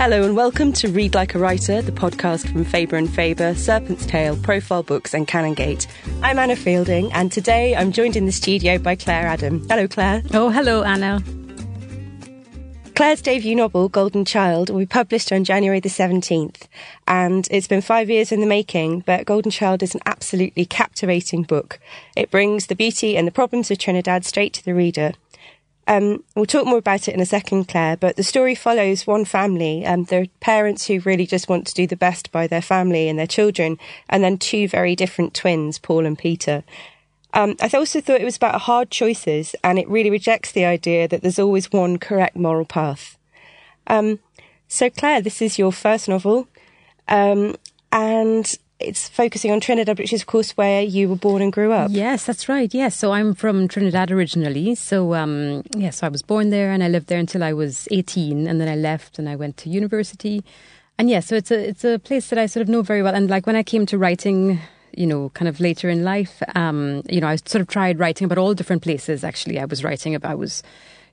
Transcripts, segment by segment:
Hello and welcome to Read Like a Writer, the podcast from Faber and Faber, Serpent's Tail, Profile Books, and Canongate. I'm Anna Fielding, and today I'm joined in the studio by Claire Adam. Hello, Claire. Oh, hello, Anna. Claire's debut novel, Golden Child, will be published on January the 17th, and it's been five years in the making, but Golden Child is an absolutely captivating book. It brings the beauty and the problems of Trinidad straight to the reader. Um, we'll talk more about it in a second, Claire, but the story follows one family, um, the parents who really just want to do the best by their family and their children, and then two very different twins, Paul and Peter. Um, I also thought it was about hard choices, and it really rejects the idea that there's always one correct moral path. Um, so, Claire, this is your first novel, um, and it's focusing on Trinidad, which is, of course, where you were born and grew up. Yes, that's right. Yes, so I'm from Trinidad originally. So, um, yeah, so I was born there and I lived there until I was 18, and then I left and I went to university. And yeah, so it's a it's a place that I sort of know very well. And like when I came to writing, you know, kind of later in life, um, you know, I sort of tried writing about all different places. Actually, I was writing about I was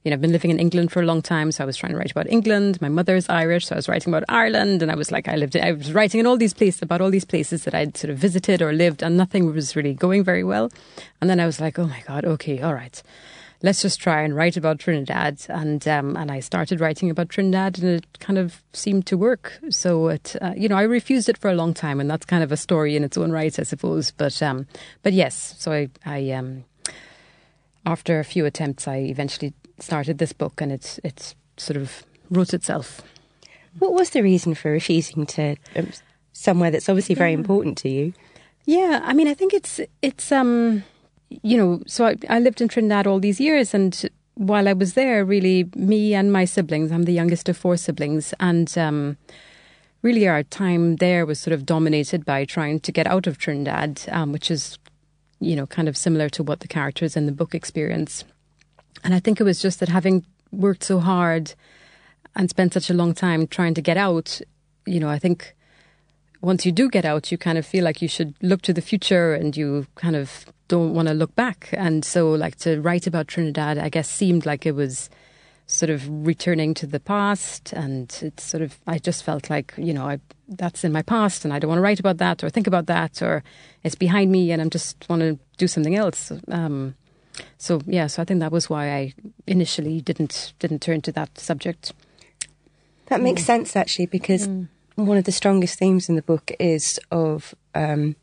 you know, I've been living in England for a long time, so I was trying to write about England. My mother's Irish, so I was writing about Ireland, and I was like, I lived, I was writing in all these places about all these places that I'd sort of visited or lived, and nothing was really going very well. And then I was like, oh my god, okay, all right, let's just try and write about Trinidad. And um, and I started writing about Trinidad, and it kind of seemed to work. So it, uh, you know, I refused it for a long time, and that's kind of a story in its own right, I suppose. But um, but yes, so I I um after a few attempts, I eventually started this book, and it's it's sort of wrote itself. What was the reason for refusing to um, somewhere that's obviously very yeah. important to you? Yeah, I mean, I think it's it's um, you know, so I, I lived in Trinidad all these years, and while I was there, really, me and my siblings, I'm the youngest of four siblings, and um, really our time there was sort of dominated by trying to get out of Trinidad, um, which is, you know, kind of similar to what the characters in the book experience. And I think it was just that having worked so hard and spent such a long time trying to get out, you know, I think once you do get out, you kind of feel like you should look to the future and you kind of don't want to look back. And so, like, to write about Trinidad, I guess, seemed like it was sort of returning to the past. And it's sort of, I just felt like, you know, I, that's in my past and I don't want to write about that or think about that or it's behind me and I just want to do something else. Um, so yeah, so I think that was why I initially didn't didn't turn to that subject. That makes mm. sense actually, because mm. one of the strongest themes in the book is of um,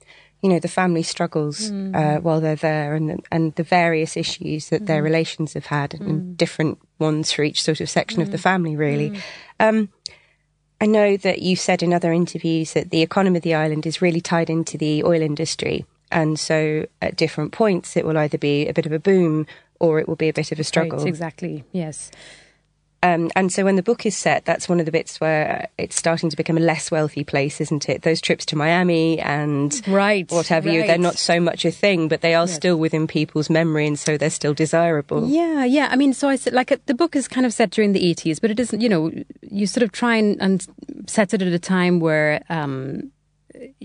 you know the family struggles mm. uh, while they're there, and and the various issues that their mm. relations have had, and mm. different ones for each sort of section of the mm. family, really. Um, I know that you said in other interviews that the economy of the island is really tied into the oil industry. And so at different points, it will either be a bit of a boom or it will be a bit of a struggle. Right, exactly, yes. Um, and so when the book is set, that's one of the bits where it's starting to become a less wealthy place, isn't it? Those trips to Miami and right, what have right. you, they're not so much a thing, but they are yes. still within people's memory and so they're still desirable. Yeah, yeah. I mean, so I said, like, uh, the book is kind of set during the 80s, but it isn't, you know, you sort of try and, and set it at a time where, um,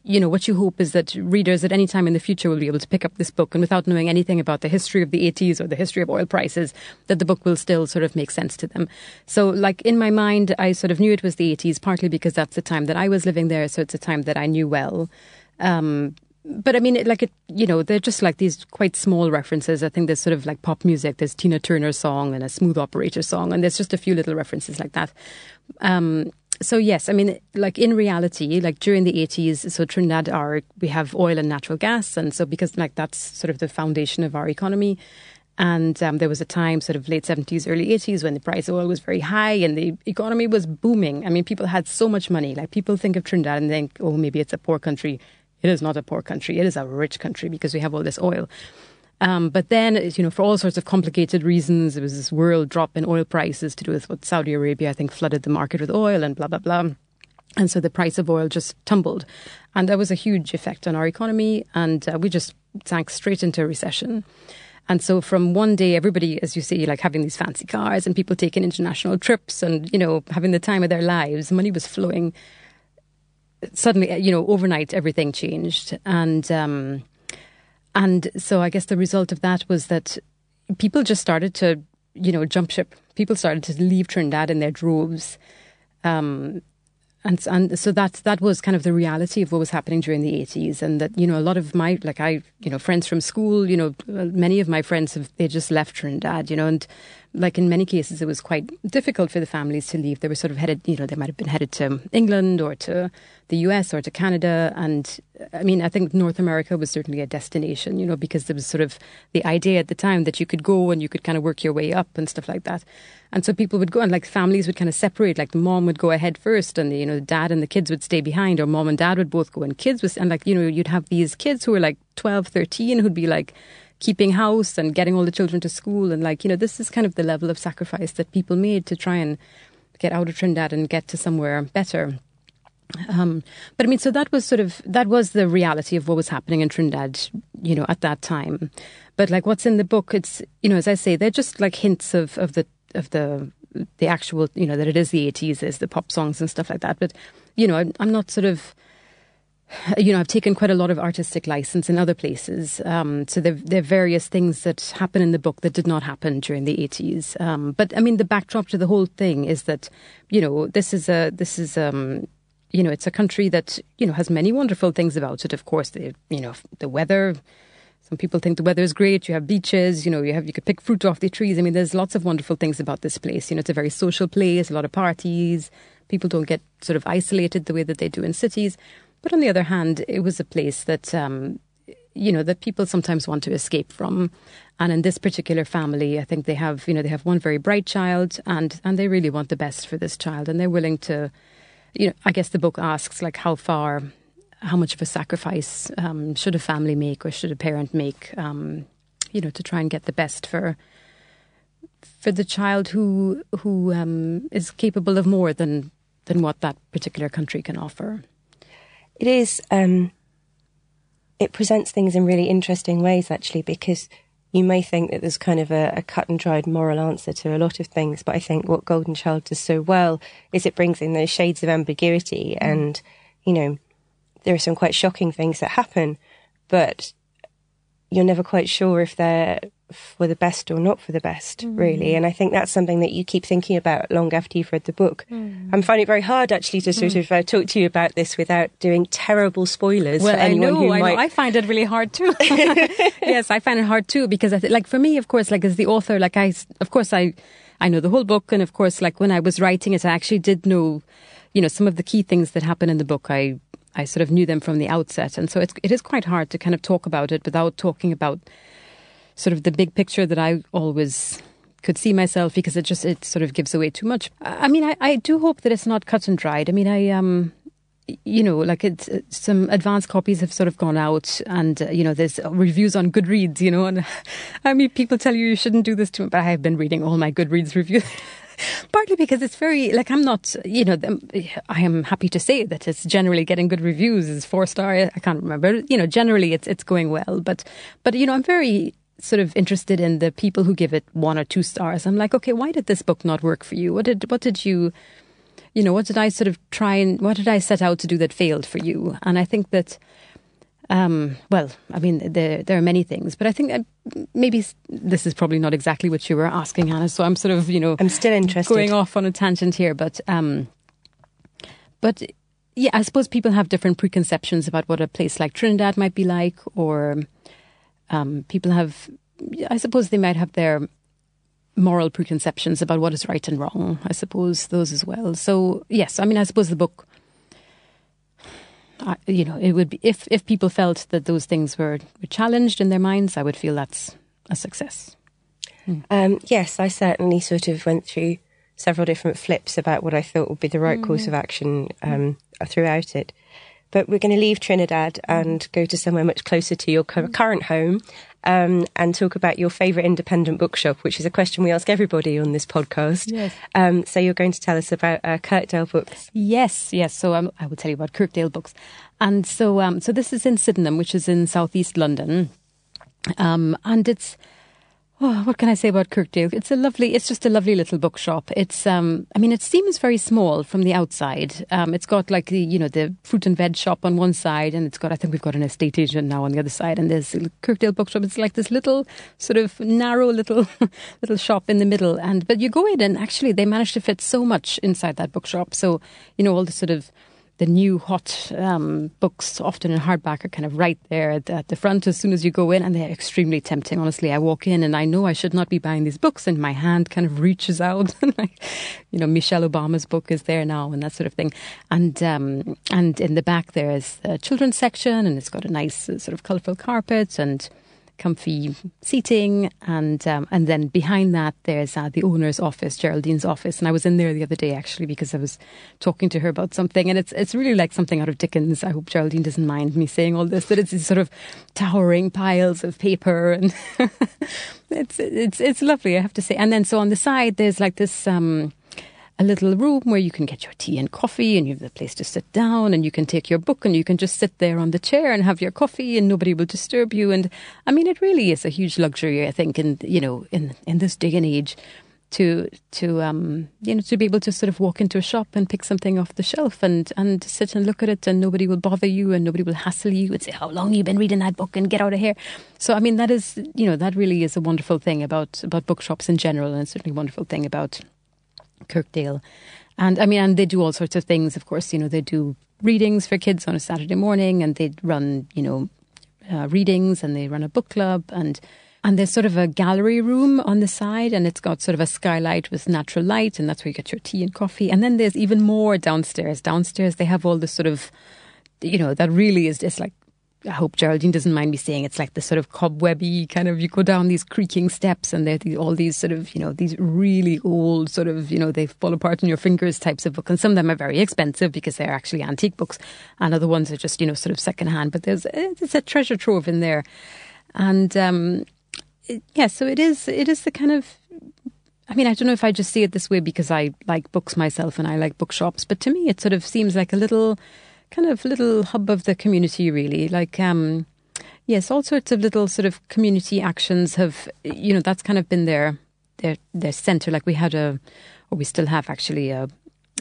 you know, what you hope is that readers at any time in the future will be able to pick up this book and without knowing anything about the history of the 80s or the history of oil prices, that the book will still sort of make sense to them. So, like, in my mind, I sort of knew it was the 80s, partly because that's the time that I was living there, so it's a time that I knew well. Um, but I mean, it, like it, you know, they're just like these quite small references. I think there's sort of like pop music. There's Tina Turner song and a Smooth Operator song, and there's just a few little references like that. Um, so yes, I mean, like in reality, like during the 80s, so Trinidad are we have oil and natural gas, and so because like that's sort of the foundation of our economy. And um, there was a time, sort of late 70s, early 80s, when the price of oil was very high and the economy was booming. I mean, people had so much money. Like people think of Trinidad and think, oh, maybe it's a poor country. It is not a poor country. It is a rich country because we have all this oil. Um, but then, you know, for all sorts of complicated reasons, it was this world drop in oil prices to do with what Saudi Arabia, I think, flooded the market with oil and blah, blah, blah. And so the price of oil just tumbled. And that was a huge effect on our economy. And uh, we just sank straight into a recession. And so from one day, everybody, as you see, like having these fancy cars and people taking international trips and, you know, having the time of their lives, money was flowing. Suddenly, you know, overnight, everything changed. And, um, and so I guess the result of that was that people just started to, you know, jump ship. People started to leave Trinidad in their droves. Um, and and so that that was kind of the reality of what was happening during the 80s and that you know a lot of my like i you know friends from school you know many of my friends have they just left trinidad you know and like in many cases it was quite difficult for the families to leave they were sort of headed you know they might have been headed to england or to the us or to canada and i mean i think north america was certainly a destination you know because there was sort of the idea at the time that you could go and you could kind of work your way up and stuff like that and so people would go and like families would kind of separate. Like the mom would go ahead first and the, you know, the dad and the kids would stay behind or mom and dad would both go and kids was, and like, you know, you'd have these kids who were like 12, 13 who'd be like keeping house and getting all the children to school. And like, you know, this is kind of the level of sacrifice that people made to try and get out of Trinidad and get to somewhere better. Um, but I mean, so that was sort of that was the reality of what was happening in Trinidad, you know, at that time. But like, what's in the book? It's you know, as I say, they're just like hints of of the of the the actual, you know, that it is the 80s, is the pop songs and stuff like that. But, you know, I'm, I'm not sort of, you know, I've taken quite a lot of artistic license in other places. Um, so there, there, are various things that happen in the book that did not happen during the 80s. Um, but I mean, the backdrop to the whole thing is that, you know, this is a, this is, um, you know, it's a country that, you know, has many wonderful things about it. Of course, the, you know, the weather, some people think the weather is great. You have beaches, you know, you have you could pick fruit off the trees. I mean, there's lots of wonderful things about this place. You know, it's a very social place, a lot of parties. People don't get sort of isolated the way that they do in cities. But on the other hand, it was a place that um, you know that people sometimes want to escape from. And in this particular family, I think they have you know they have one very bright child, and and they really want the best for this child, and they're willing to. You know, I guess the book asks like how far how much of a sacrifice um, should a family make or should a parent make, um, you know, to try and get the best for for the child who who um, is capable of more than than what that particular country can offer. It is. Um, it presents things in really interesting ways, actually, because you may think that there's kind of a, a, cut and dried moral answer to a lot of things, but I think what Golden Child does so well is it brings in those shades of ambiguity mm. and, you know, there are some quite shocking things that happen, but you're never quite sure if they're for the best or not for the best, mm. really. And I think that's something that you keep thinking about long after you've read the book. Mm. I'm finding it very hard actually to sort mm. of uh, talk to you about this without doing terrible spoilers well, for anyone I know, who I might. Know. I find it really hard too. yes, I find it hard too because, I th- like, for me, of course, like as the author, like I, of course, I, I know the whole book, and of course, like when I was writing it, I actually did know, you know, some of the key things that happen in the book. I I sort of knew them from the outset. And so it's, it is quite hard to kind of talk about it without talking about sort of the big picture that I always could see myself because it just, it sort of gives away too much. I mean, I, I do hope that it's not cut and dried. I mean, I, um, you know, like it's some advanced copies have sort of gone out, and uh, you know, there's reviews on Goodreads, you know, and I mean, people tell you you shouldn't do this to me, but I have been reading all my Goodreads reviews. Partly because it's very like I'm not, you know, I am happy to say that it's generally getting good reviews. It's four star. I can't remember. You know, generally it's it's going well. But but you know, I'm very sort of interested in the people who give it one or two stars. I'm like, okay, why did this book not work for you? What did what did you, you know, what did I sort of try and what did I set out to do that failed for you? And I think that um, well, I mean, there there are many things, but I think uh, maybe this is probably not exactly what you were asking, Hannah. So I'm sort of, you know, I'm still interested going off on a tangent here, but um, but yeah, I suppose people have different preconceptions about what a place like Trinidad might be like, or um, people have, I suppose they might have their moral preconceptions about what is right and wrong. I suppose those as well. So yes, I mean, I suppose the book. I, you know, it would be if if people felt that those things were, were challenged in their minds, I would feel that's a success. Mm. Um, yes, I certainly sort of went through several different flips about what I thought would be the right mm. course of action um, throughout it. But we're going to leave Trinidad and go to somewhere much closer to your current home um, and talk about your favourite independent bookshop, which is a question we ask everybody on this podcast. Yes. Um, so you're going to tell us about uh, Kirkdale Books. Yes, yes. So um, I will tell you about Kirkdale Books. And so, um, so this is in Sydenham, which is in southeast London. Um, and it's Oh, what can I say about Kirkdale? It's a lovely, it's just a lovely little bookshop. It's, um, I mean, it seems very small from the outside. Um, it's got like the, you know, the fruit and veg shop on one side, and it's got, I think we've got an estate agent now on the other side, and there's Kirkdale Bookshop. It's like this little, sort of narrow little, little shop in the middle. And, but you go in, and actually they managed to fit so much inside that bookshop. So, you know, all the sort of, the new hot um, books, often in hardback, are kind of right there at the, at the, front as soon as you go in, and they're extremely tempting. Honestly, I walk in and I know I should not be buying these books, and my hand kind of reaches out, and like, you know, Michelle Obama's book is there now, and that sort of thing. And um, and in the back there is a children's section, and it's got a nice uh, sort of colourful carpet and comfy seating, and um, and then behind that there's uh, the owner's office, Geraldine's office, and I was in there the other day actually because I was talking to her about something, and it's it's really like something out of Dickens. I hope Geraldine doesn't mind me saying all this, but it's these sort of towering piles of paper, and it's it's it's lovely, I have to say. And then so on the side there's like this. Um, a little room where you can get your tea and coffee and you have the place to sit down and you can take your book and you can just sit there on the chair and have your coffee and nobody will disturb you. And I mean, it really is a huge luxury, I think, in, you know, in, in this day and age to, to, um, you know, to be able to sort of walk into a shop and pick something off the shelf and, and sit and look at it and nobody will bother you and nobody will hassle you and say, how long you've been reading that book and get out of here. So, I mean, that is, you know, that really is a wonderful thing about, about bookshops in general and certainly a wonderful thing about Kirkdale. And I mean, and they do all sorts of things. Of course, you know, they do readings for kids on a Saturday morning, and they run, you know, uh, readings, and they run a book club, and and there's sort of a gallery room on the side, and it's got sort of a skylight with natural light, and that's where you get your tea and coffee. And then there's even more downstairs. Downstairs, they have all this sort of, you know, that really is just like I hope Geraldine doesn't mind me saying it's like the sort of cobwebby kind of you go down these creaking steps and there's all these sort of you know these really old sort of you know they fall apart in your fingers types of book. And some of them are very expensive because they're actually antique books and other ones are just you know sort of secondhand but there's it's a treasure trove in there. And um, it, yeah so it is it is the kind of I mean, I don't know if I just see it this way because I like books myself and I like bookshops, but to me, it sort of seems like a little kind of little hub of the community, really. Like, um, yes, all sorts of little sort of community actions have, you know, that's kind of been their their their centre. Like we had a, or we still have actually a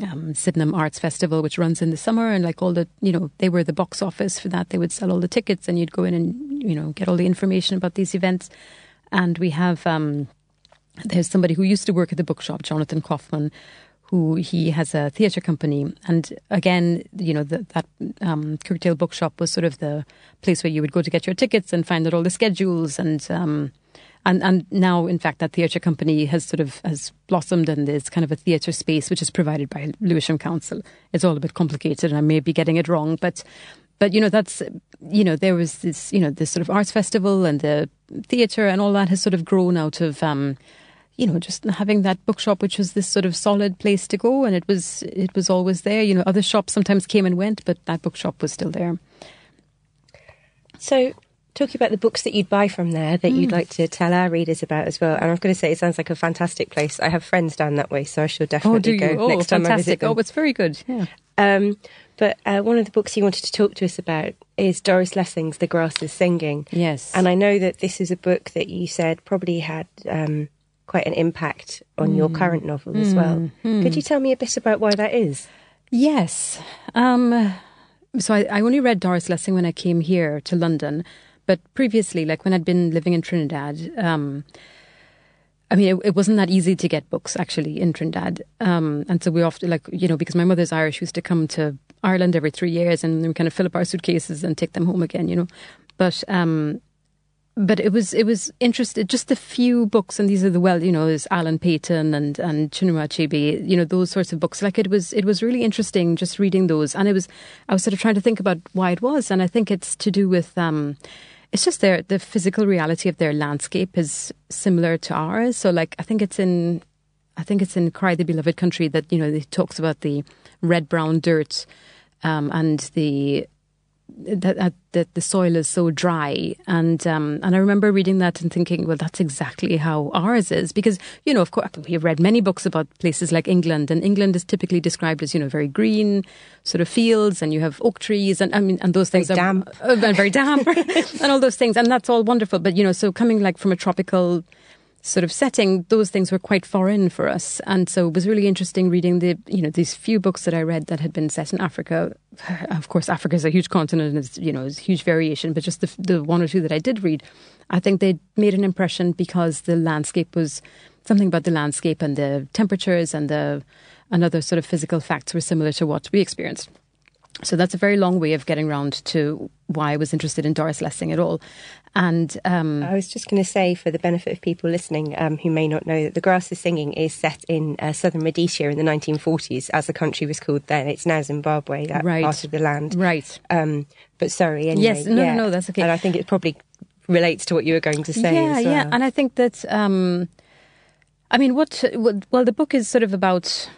um, Sydenham Arts Festival, which runs in the summer, and like all the, you know, they were the box office for that. They would sell all the tickets, and you'd go in and you know get all the information about these events. And we have um, there's somebody who used to work at the bookshop, Jonathan Kaufman, who he has a theatre company. And again, you know, the, that um, Bookshop was sort of the place where you would go to get your tickets and find out all the schedules. And um, and and now, in fact, that theatre company has sort of has blossomed and is kind of a theatre space which is provided by Lewisham Council. It's all a bit complicated, and I may be getting it wrong, but. But you know that's you know there was this you know this sort of arts festival and the theatre and all that has sort of grown out of um, you know, just having that bookshop, which was this sort of solid place to go, and it was it was always there. You know, other shops sometimes came and went, but that bookshop was still there. So, talking about the books that you'd buy from there that mm. you'd like to tell our readers about as well. And I'm going to say it sounds like a fantastic place. I have friends down that way, so I shall definitely oh, go oh, next time. I visit them. Oh, it's very good. Yeah. Um, but uh, one of the books you wanted to talk to us about is Doris Lessing's The Grass is Singing. Yes. And I know that this is a book that you said probably had um, quite an impact on mm. your current novel as well. Mm. Could you tell me a bit about why that is? Yes. Um, so I, I, only read Doris Lessing when I came here to London, but previously, like when I'd been living in Trinidad, um, I mean, it, it, wasn't that easy to get books actually in Trinidad. Um, and so we often, like, you know, because my mother's Irish, we used to come to Ireland every three years and then we kind of fill up our suitcases and take them home again, you know. But um, but it was it was interesting. Just a few books, and these are the well, you know, there's Alan Paton and and Chinua Achebe, you know, those sorts of books. Like it was it was really interesting just reading those, and it was I was sort of trying to think about why it was, and I think it's to do with. Um, it's just their the physical reality of their landscape is similar to ours. So, like, I think it's in, I think it's in "Cry the Beloved Country" that you know it talks about the red brown dirt um, and the that, that the soil is so dry, and um, and I remember reading that and thinking, well, that's exactly how ours is, because you know, of course, we've read many books about places like England, and England is typically described as you know very green sort of fields, and you have oak trees, and I mean, and those things very are damp, uh, very damp, and all those things, and that's all wonderful. But you know, so coming like from a tropical sort of setting, those things were quite foreign for us. And so it was really interesting reading the, you know, these few books that I read that had been set in Africa. Of course, Africa is a huge continent and it's, you know, it's huge variation, but just the, the one or two that I did read, I think they made an impression because the landscape was something about the landscape and the temperatures and the, and other sort of physical facts were similar to what we experienced. So that's a very long way of getting around to why I was interested in Doris Lessing at all. And um, I was just going to say, for the benefit of people listening um, who may not know, that The Grass is Singing is set in uh, southern Rhodesia in the 1940s, as the country was called then. It's now Zimbabwe, that right. part of the land. Right. Um, but sorry, anyway. Yes, no, yeah. no, no, that's okay. And I think it probably relates to what you were going to say. Yeah, well. yeah. And I think that, um, I mean, what, what, well, the book is sort of about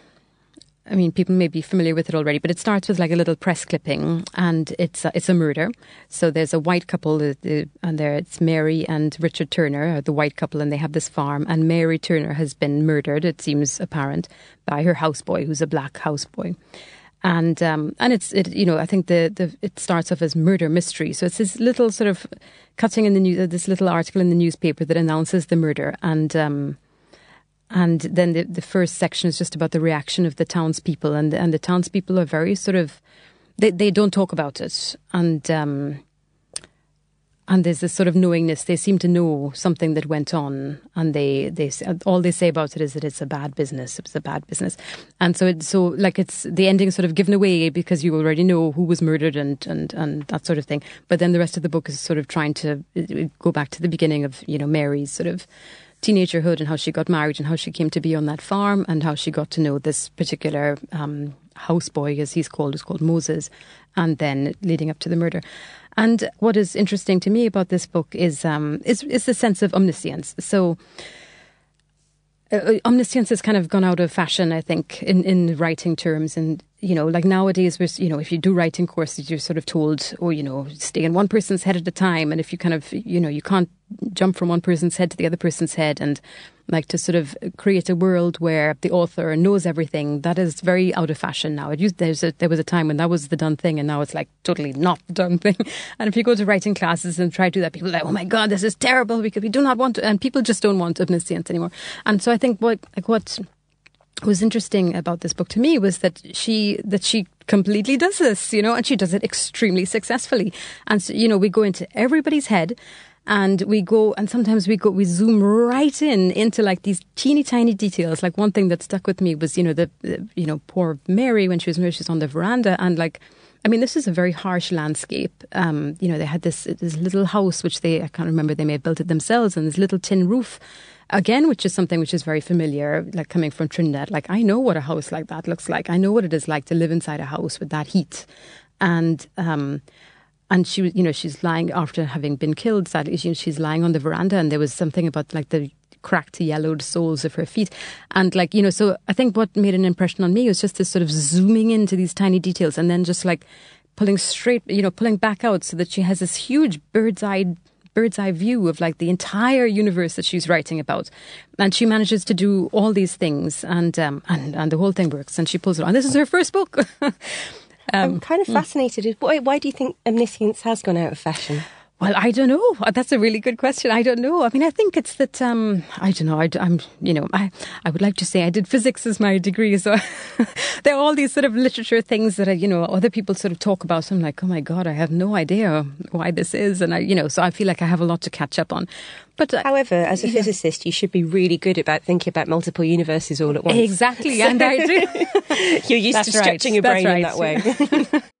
I mean, people may be familiar with it already, but it starts with like a little press clipping, and it's a, it's a murder. So there's a white couple, and there it's Mary and Richard Turner, the white couple, and they have this farm. And Mary Turner has been murdered. It seems apparent by her houseboy, who's a black houseboy. And um, and it's it you know I think the, the it starts off as murder mystery so it's this little sort of cutting in the news this little article in the newspaper that announces the murder and um, and then the, the first section is just about the reaction of the townspeople, and and the townspeople are very sort of they they don't talk about it, and um, and there's this sort of knowingness. They seem to know something that went on, and they they all they say about it is that it's a bad business. It's a bad business, and so it, so like it's the ending sort of given away because you already know who was murdered and and and that sort of thing. But then the rest of the book is sort of trying to go back to the beginning of you know Mary's sort of teenagerhood and how she got married and how she came to be on that farm and how she got to know this particular um, houseboy, as he's called, is called Moses, and then leading up to the murder. And what is interesting to me about this book is um, is, is the sense of omniscience. So. Uh, omniscience has kind of gone out of fashion, I think, in, in writing terms. And, you know, like nowadays, we're, you know, if you do writing courses, you're sort of told, oh, you know, stay in one person's head at a time. And if you kind of, you know, you can't jump from one person's head to the other person's head and like to sort of create a world where the author knows everything that is very out of fashion now. It used there's a, there was a time when that was the done thing and now it's like totally not the done thing. And if you go to writing classes and try to do that people are like oh my god this is terrible because we do not want to and people just don't want omniscience anymore. And so i think what like what was interesting about this book to me was that she that she completely does this, you know, and she does it extremely successfully. And so, you know, we go into everybody's head and we go and sometimes we go we zoom right in into like these teeny tiny details like one thing that stuck with me was you know the, the you know poor mary when she was married she's on the veranda and like I mean, this is a very harsh landscape. Um, you know, they had this this little house, which they I can't remember they may have built it themselves, and this little tin roof, again, which is something which is very familiar, like coming from Trinidad. Like I know what a house like that looks like. I know what it is like to live inside a house with that heat, and um, and she was, you know, she's lying after having been killed. Sadly, she's lying on the veranda, and there was something about like the cracked, yellowed soles of her feet, and like you know. So I think what made an impression on me was just this sort of zooming into these tiny details, and then just like pulling straight, you know, pulling back out, so that she has this huge bird's eye bird's eye view of like the entire universe that she's writing about, and she manages to do all these things, and um, and and the whole thing works, and she pulls it on. This is her first book. Um, I'm kind of fascinated. Why, why do you think omniscience has gone out of fashion? Well, I don't know. Uh, that's a really good question. I don't know. I mean, I think it's that um, I don't know. I, am you know, I I would like to say I did physics as my degree, so there are all these sort of literature things that I, you know other people sort of talk about. So I'm like, oh my god, I have no idea why this is, and I you know, so I feel like I have a lot to catch up on. But uh, however, as a yeah. physicist, you should be really good about thinking about multiple universes all at once. Exactly, so, and I do. You're used That's to stretching right. your brain right. in that way.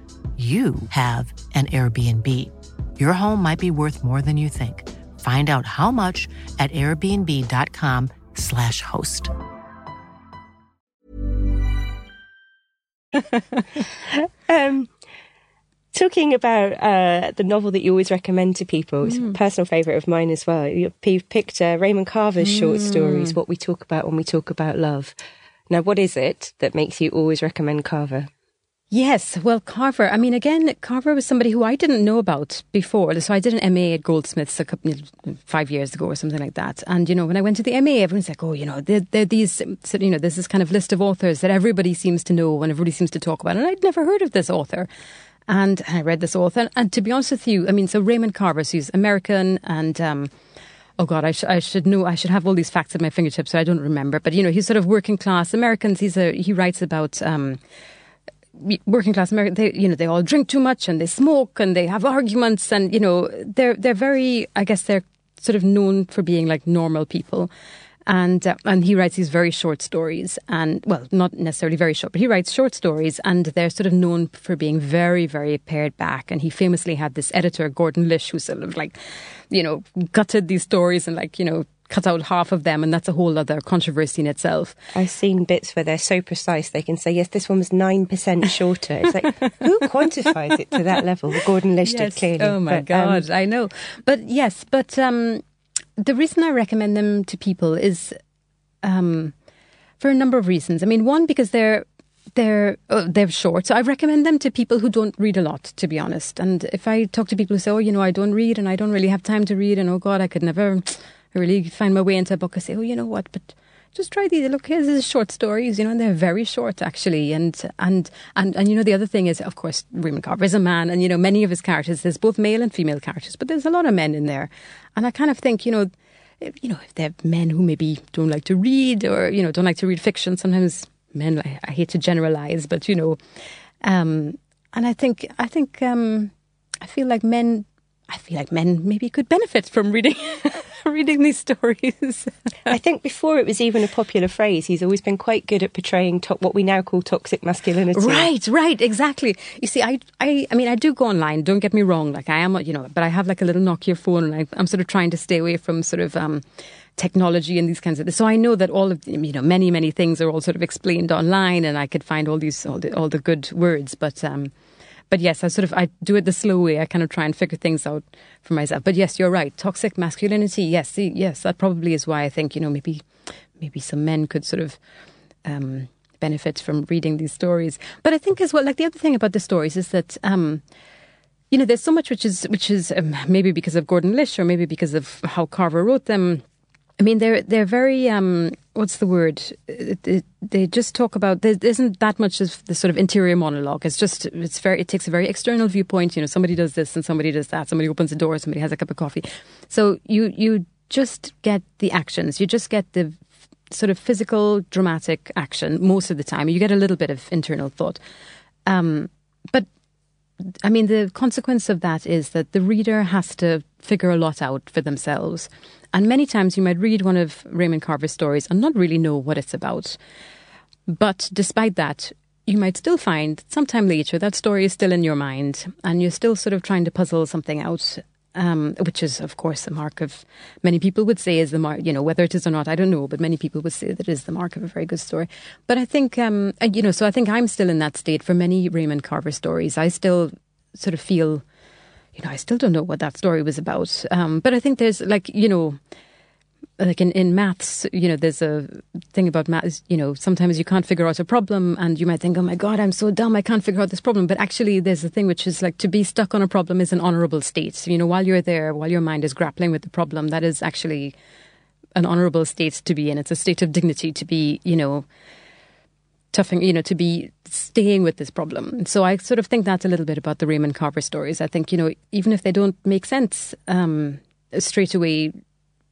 you have an Airbnb. Your home might be worth more than you think. Find out how much at airbnb.com/slash host. um, talking about uh, the novel that you always recommend to people, it's mm. a personal favourite of mine as well. You've picked uh, Raymond Carver's mm. short stories, What We Talk About When We Talk About Love. Now, what is it that makes you always recommend Carver? Yes, well, Carver. I mean, again, Carver was somebody who I didn't know about before. So I did an MA at Goldsmiths a couple five years ago or something like that. And you know, when I went to the MA, everyone's like, "Oh, you know, there, are these, you know, there's this kind of list of authors that everybody seems to know and everybody seems to talk about." And I'd never heard of this author. And I read this author, and to be honest with you, I mean, so Raymond Carver, he's American, and um, oh god, I, sh- I should know, I should have all these facts at my fingertips, so I don't remember. But you know, he's sort of working class Americans. He's a he writes about. Um, working class Americans, they you know they all drink too much and they smoke and they have arguments and you know they're they're very I guess they're sort of known for being like normal people. And uh, and he writes these very short stories, and well, not necessarily very short, but he writes short stories, and they're sort of known for being very, very pared back. And he famously had this editor, Gordon Lish, who sort of like, you know, gutted these stories and like, you know, cut out half of them, and that's a whole other controversy in itself. I've seen bits where they're so precise they can say, yes, this one was 9% shorter. It's like, who quantifies it to that level? Gordon Lish yes. clearly. Oh my but, um, God, um, I know. But yes, but um, the reason I recommend them to people is um, for a number of reasons. I mean, one, because they're they're uh, they're short. So I recommend them to people who don't read a lot, to be honest. And if I talk to people who say, "Oh, you know, I don't read and I don't really have time to read," and oh God, I could never I really find my way into a book. I say, oh, you know what, but just try these. Look, here's these short stories, you know, and they're very short actually. And and and and you know, the other thing is, of course, Raymond Carver is a man, and you know, many of his characters there's both male and female characters, but there's a lot of men in there, and I kind of think, you know. You know, if they're men who maybe don't like to read or, you know, don't like to read fiction, sometimes men, I, I hate to generalize, but, you know, um, and I think, I think, um, I feel like men I feel like men maybe could benefit from reading reading these stories. I think before it was even a popular phrase, he's always been quite good at portraying to- what we now call toxic masculinity. Right, right, exactly. You see, I, I, I mean, I do go online. Don't get me wrong. Like I am, you know, but I have like a little Nokia phone, and I, I'm sort of trying to stay away from sort of. Um, technology and these kinds of things. So I know that all of you know many many things are all sort of explained online, and I could find all these all the all the good words. But um, but yes, I sort of I do it the slow way. I kind of try and figure things out for myself. But yes, you're right. Toxic masculinity. Yes, yes, that probably is why I think you know maybe maybe some men could sort of. Um, benefit from reading these stories but i think as well like the other thing about the stories is that um, you know, there's so much which is which is um, maybe because of Gordon Lish or maybe because of how Carver wrote them. I mean, they're they're very um, what's the word? They just talk about there isn't that much of the sort of interior monologue. It's just it's very it takes a very external viewpoint. You know, somebody does this and somebody does that. Somebody opens the door. Somebody has a cup of coffee. So you you just get the actions. You just get the sort of physical dramatic action most of the time. You get a little bit of internal thought, um, but I mean, the consequence of that is that the reader has to figure a lot out for themselves. And many times you might read one of Raymond Carver's stories and not really know what it's about. But despite that, you might still find sometime later that story is still in your mind and you're still sort of trying to puzzle something out. Um, which is, of course, the mark of many people would say is the mark. You know, whether it is or not, I don't know, but many people would say that it is the mark of a very good story. But I think, um, you know, so I think I'm still in that state for many Raymond Carver stories. I still sort of feel, you know, I still don't know what that story was about. Um, but I think there's like, you know, like in, in maths, you know, there's a thing about maths, you know, sometimes you can't figure out a problem and you might think, oh my God, I'm so dumb, I can't figure out this problem. But actually, there's a thing which is like to be stuck on a problem is an honorable state. So, you know, while you're there, while your mind is grappling with the problem, that is actually an honorable state to be in. It's a state of dignity to be, you know, toughing, you know, to be staying with this problem. So I sort of think that's a little bit about the Raymond Carver stories. I think, you know, even if they don't make sense um, straight away,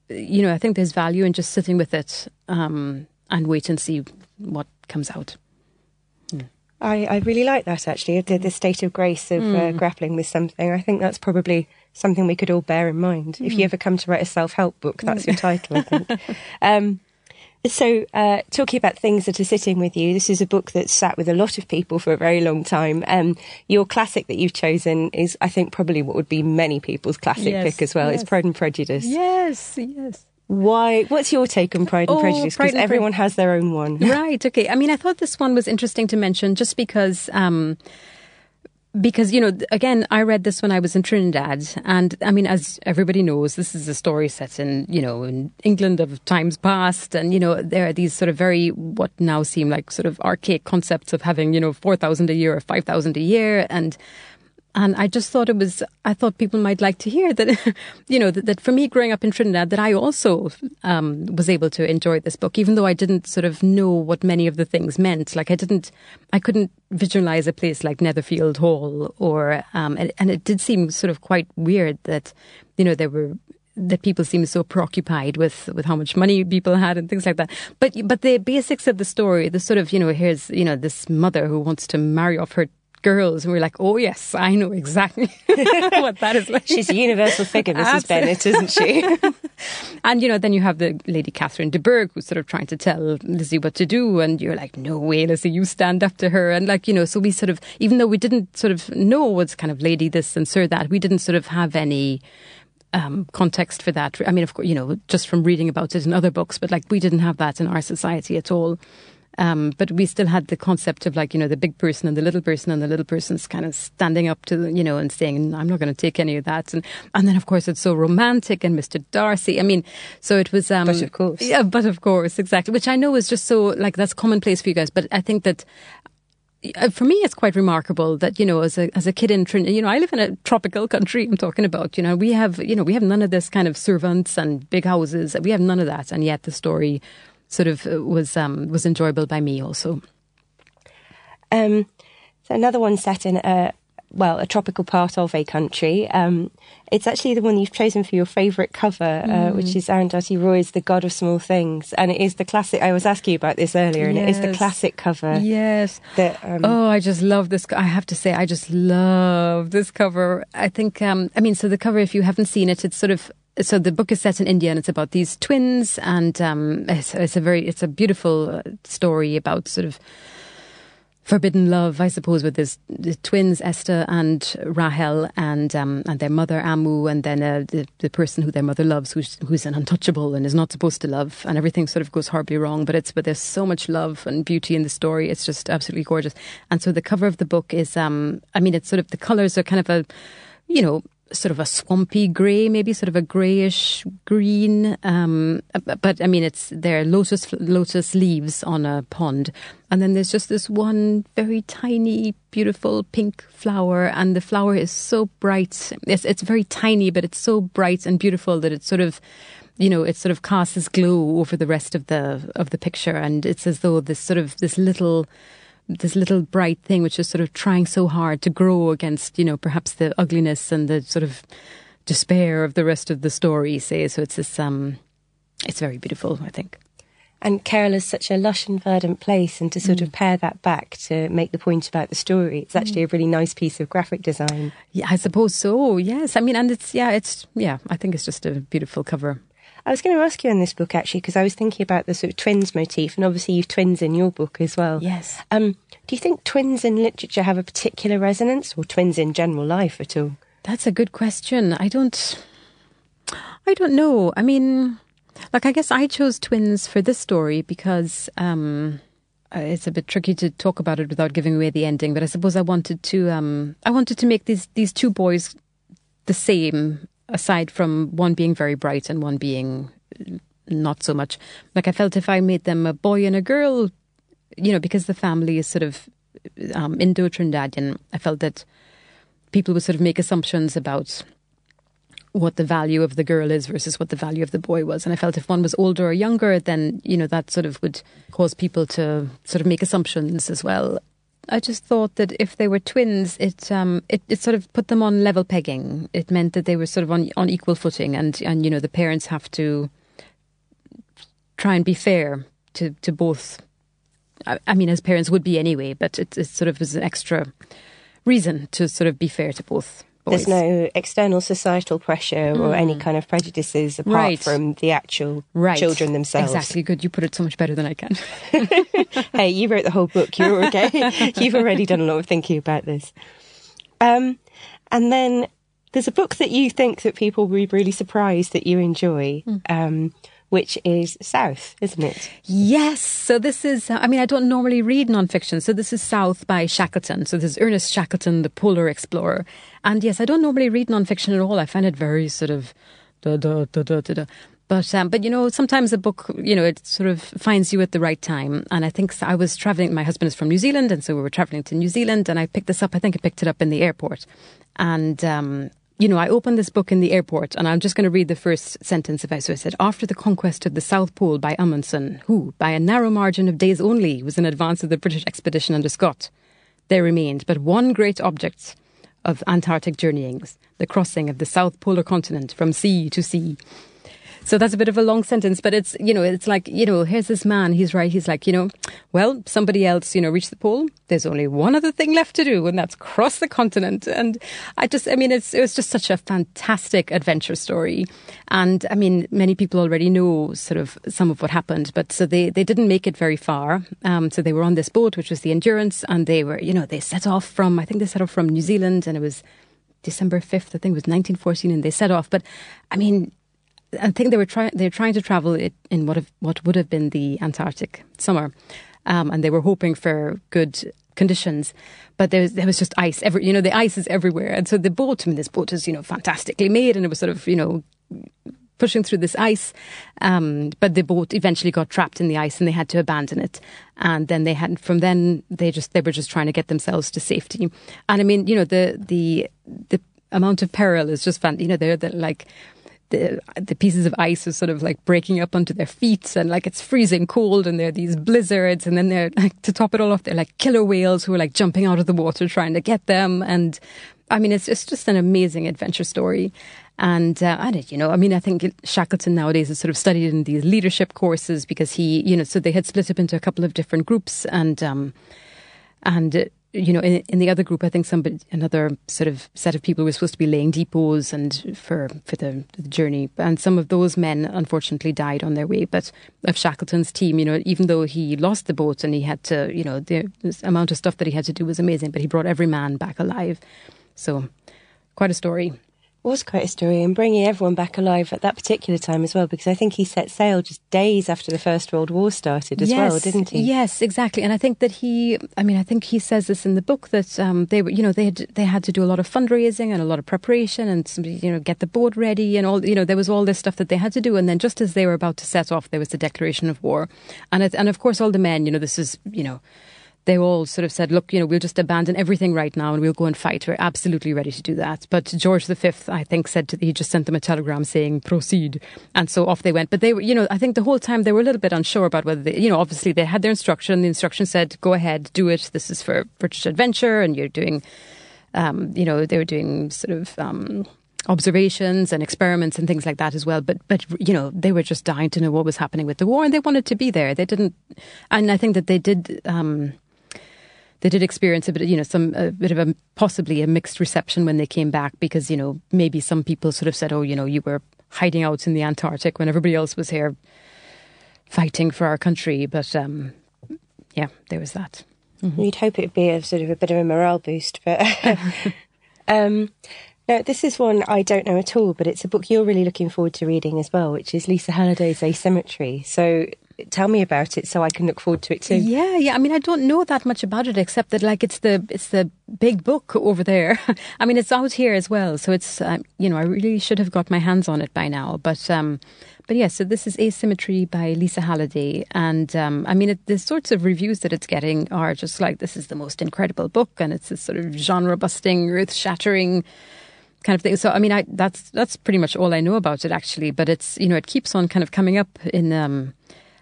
you know, I think there's value in just sitting with it um, and wait and see what comes out. I, I really like that actually, the, the state of grace of uh, grappling with something. I think that's probably something we could all bear in mind. If you ever come to write a self help book, that's your title, I think. um, so, uh, talking about things that are sitting with you, this is a book that's sat with a lot of people for a very long time. Um, your classic that you've chosen is, I think, probably what would be many people's classic Yes, pick as well. It's. Pride and Prejudice. Yes, yes. Why? What's your take on Pride and Oh, Prejudice? Because and Pre- everyone has their own one. right. Okay. I mean, I thought this one was interesting to mention just because. Um, because you know again i read this when i was in trinidad and i mean as everybody knows this is a story set in you know in england of times past and you know there are these sort of very what now seem like sort of archaic concepts of having you know 4000 a year or 5000 a year and and I just thought it was, I thought people might like to hear that, you know, that, that for me growing up in Trinidad, that I also um, was able to enjoy this book, even though I didn't sort of know what many of the things meant. Like I didn't, I couldn't visualize a place like Netherfield Hall or, um, and, and it did seem sort of quite weird that, you know, there were that people seemed so preoccupied with with how much money people had and things like that. But but the basics of the story, the sort of you know here's you know this mother who wants to marry off her girls, and we're like, oh yes, I know exactly what that is like. She's a universal figure, Mrs. Bennet, isn't she? And you know, then you have the lady Catherine de Bourgh who's sort of trying to tell Lizzie what to do, and you're like, no way, Lizzie, you stand up to her, and like you know, so we sort of, even though we didn't sort of know what's kind of lady this and sir that, we didn't sort of have any um, context for that. I mean, of course, you know, just from reading about it in other books, but like we didn't have that in our society at all. Um, but we still had the concept of like, you know, the big person and the little person and the little person's kind of standing up to, the, you know, and saying, I'm not going to take any of that. And, and then, of course, it's so romantic and Mr. Darcy. I mean, so it was. Um, But of course. Yeah, but of course, exactly. Which I know is just so, like, that's commonplace for you guys. But I think that uh, for me, it's quite remarkable that you know, as a as a kid in Trinidad, you know, I live in a tropical country. I'm talking about, you know, we have you know we have none of this kind of servants and big houses. We have none of that, and yet the story sort of uh, was um, was enjoyable by me also. Um, so another one set in a well, a tropical part of a country. Um, it's actually the one you've chosen for your favourite cover, uh, which is Arundhati Roy's "The God of Small Things," and it is the classic. I was asking you about this earlier, and it is the classic cover. Yes. That um, Oh, I just love this. I have to say, I just love this cover. I think, um, I mean, so the cover, if you haven't seen it, it's sort of. So the book is set in India, and it's about these twins, and um, it's, it's a very, it's a beautiful uh, story about sort of forbidden love, I suppose, with this the twins Estha and Rahel, and um, and their mother Ammu, and then uh, the the person who their mother loves, who's who's an untouchable and is not supposed to love, and everything sort of goes horribly wrong. But it's but there's so much love and beauty in the story. It's just absolutely gorgeous. And so the cover of the book is, um, I mean, it's sort of the colors are kind of a, you know. Sort of a swampy grey, maybe sort of a greyish green. Um, but I mean, it's there are lotus lotus leaves on a pond, and then there's just this one very tiny, beautiful pink flower, and the flower is so bright. It's it's very tiny, but it's so bright and beautiful that it sort of you know, it sort of casts this glow over the rest of the of the picture, and it's as though this sort of this little this little bright thing which is sort of trying so hard to grow against, you know, perhaps the ugliness and the sort of despair of the rest of the story. Say, so it's this, um, it's very beautiful, I think. And Kerala is such a lush and verdant place, and to sort mm. of pare that back to make the point about the story, it's actually mm. a really nice piece of graphic design. Yeah, I suppose so. Yes, I mean, and it's yeah, it's yeah, I think it's just a beautiful cover. I was going to ask you on this book actually because I was thinking about the sort of twins motif, and obviously you've twins in your book as well. Yes. Um, do you think twins in literature have a particular resonance, or twins in general life at all? That's a good question. I don't. I don't know. I mean, like I guess I chose twins for this story because um, uh, it's a bit tricky to talk about it without giving away the ending. But I suppose I wanted to. Um, I wanted to make these these two boys the same aside from one being very bright and one being not so much. Like I felt if I made them a boy and a girl, you know, because the family is sort of um, Indo Trinidadian, I felt that people would sort of make assumptions about what the value of the girl is versus what the value of the boy was. And I felt if one was older or younger, then, you know, that sort of would cause people to sort of make assumptions as well. I just thought that if they were twins, it um, it, it sort of put them on level pegging. It meant that they were sort of on on equal footing, and and you know the parents have to try and be fair to to both. I, I mean, as parents would be anyway, but it, it sort of was an extra reason to sort of be fair to both there's no external societal pressure mm. or any kind of prejudices apart right. from the actual right. children themselves. Exactly. Good. You put it so much better than I can. hey, you wrote the whole book. You're okay. You've already done a lot of thinking about this. Um, and then there's a book that you think that people will be really surprised that you enjoy. Mm. Um, which is South, isn't it? Yes. So this is, I mean, I don't normally read nonfiction. So this is South by Shackleton. So this is Ernest Shackleton, the polar explorer. And yes, I don't normally read nonfiction at all. I find it very sort of da da da da da. da. But um, but you know, sometimes a book, you know, it sort of finds you at the right time. And I think I was traveling. My husband is from New Zealand, and so we were traveling to New Zealand. And I picked this up. I think I picked it up in the airport, and um, you know, I opened this book in the airport and I'm just going to read the first sentence of it. So said, After the conquest of the South Pole by Amundsen, who, by a narrow margin of days only, was in advance of the British expedition under Scott, there remained but one great object of Antarctic journeyings, the crossing of the South Polar continent from sea to sea. So that's a bit of a long sentence, but it's, you know, it's like, you know, here's this man, he's right, he's like, you know, well, somebody else, you know, reached the pole. There's only one other thing left to do, and that's cross the continent. And I just, I mean, it's, it was just such a fantastic adventure story. And I mean, many people already know sort of some of what happened, but so they, they didn't make it very far. Um, so they were on this boat, which was the Endurance, and they were, you know, they set off from, I think they set off from New Zealand, and it was December 5th, I think it was 1914, and they set off. But I mean, I think they were trying. They're trying to travel it in what have, what would have been the Antarctic summer, um, and they were hoping for good conditions. But there was, there was just ice. Every you know, the ice is everywhere, and so the boat. I mean, this boat is you know fantastically made, and it was sort of you know pushing through this ice. Um, but the boat eventually got trapped in the ice, and they had to abandon it. And then they had from then they just they were just trying to get themselves to safety. And I mean, you know, the the the amount of peril is just fun. You know, they're the, like the the pieces of ice are sort of like breaking up onto their feet and like it's freezing cold and there are these blizzards and then they're like to top it all off they're like killer whales who are like jumping out of the water trying to get them. And I mean it's it's just an amazing adventure story. And uh, I don't, you know, I mean, I think Shackleton nowadays is sort of studied in these leadership courses because he, you know, so they had split up into a couple of different groups and, um, and you know, in, in, the other group, I think somebody, another sort of set of people were supposed to be laying depots and for for the, the, journey, and some of those men unfortunately died on their way. But of Shackleton's team, you know, even though he lost the boat and he had to, you know, the, the amount of stuff that he had to do was amazing, but he brought every man back alive. So, quite a story. Was quite a story and bringing everyone back alive at that particular time as well because I think he set sail just days after the First World War started as yes, well, didn't he? Yes, exactly. And I think that he, I mean, I think he says this in the book that um, they were, you know, they had they had to do a lot of fundraising and a lot of preparation and you know get the boat ready and all, you know, there was all this stuff that they had to do. And then just as they were about to set off, there was the declaration of war, and it, and of course all the men, you know, this is you know they all sort of said, look, you know, we'll just abandon everything right now and we'll go and fight. We're absolutely ready to do that. But George V, I think, said to, he just sent them a telegram saying, proceed. And so off they went. But they were, you know, I think the whole time they were a little bit unsure about whether they, you know, obviously they had their instruction. The instruction said, go ahead, do it. This is for British adventure. And you're doing, um, you know, they were doing sort of, um, observations and experiments and things like that as well. But but you know they were just dying to know what was happening with the war, and they wanted to be there. They didn't, and I think that they did. Um, they did experience a bit, you know, some a bit of a possibly a mixed reception when they came back because you know maybe some people sort of said, oh, you know, you were hiding out in the Antarctic when everybody else was here fighting for our country. But um, yeah, there was that. Mm-hmm. You'd hope it'd be a sort of a bit of a morale boost, but. um, now, this is one I don't know at all, but it's a book you're really looking forward to reading as well, which is Lisa Halliday's Asymmetry. So tell me about it so I can look forward to it too. Yeah, yeah. I mean, I don't know that much about it except that like it's the it's the big book over there. I mean, it's out here as well, so it's uh, you know I really should have got my hands on it by now. But um, but yeah, so this is Asymmetry by Lisa Halliday, and um, I mean, it, the sorts of reviews that it's getting are just like this is the most incredible book, and it's this sort of genre busting, earth shattering kind of thing. So I mean, I that's that's pretty much all I know about it actually. But it's you know it keeps on kind of coming up in um,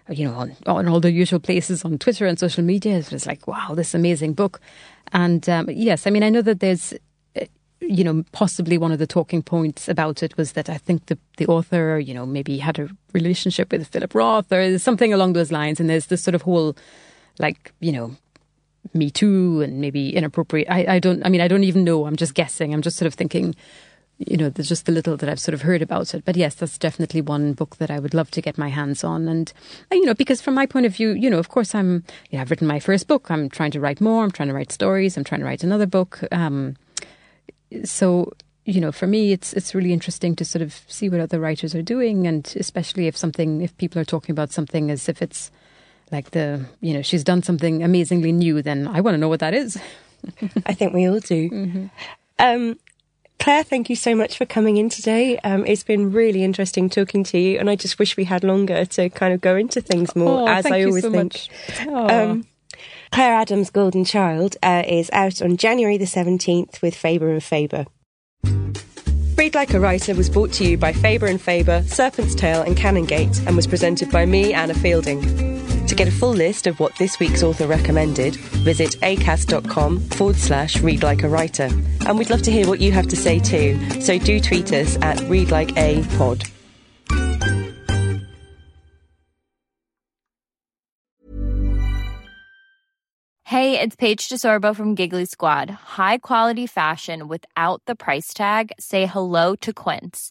you know, on, on all the usual places on Twitter and social media. It was like, wow, this amazing book. And um, yes, I mean, I know that there's, uh, you know, possibly one of the talking points about it was that I think the, the author, you know, maybe had a relationship with Philip Roth or something along those lines. And there's this sort of whole, like, you know, me Too and maybe inappropriate. I, I don't, I mean, I don't even know. I'm just guessing. I'm just sort of thinking, you know, there's just the little that I've sort of heard about it. But yes, that's definitely one book that I would love to get my hands on. And, uh, you know, because from my point of view, you know, of course, I'm, you know, I've written my first book. I'm trying to write more. I'm trying to write stories. I'm trying to write another book. Um, so, you know, for me, it's it's really interesting to sort of see what other writers are doing, and especially if something, if people are talking about something as if it's like the, you know, she's done something amazingly new, then I want to know what that is. I think we all do. Mm-hmm. Um, Claire, thank you so much for coming in today. Um, it's been really interesting talking to you, and I just wish we had longer to kind of go into things more, oh, as I always so think. Um, Claire Adam's Golden Child uh, is out on January the 17th with Faber and Faber. Read Like a Writer was brought to you by Faber and Faber, Serpent's Tail, and Canongate, and was presented by me, Anna Fielding. Get a full list of what this week's author recommended, visit acast.com forward slash read like a writer. And we'd love to hear what you have to say too, so do tweet us at readlikeapod. Hey, it's Paige DeSorbo from Giggly Squad. High quality fashion without the price tag? Say hello to Quince.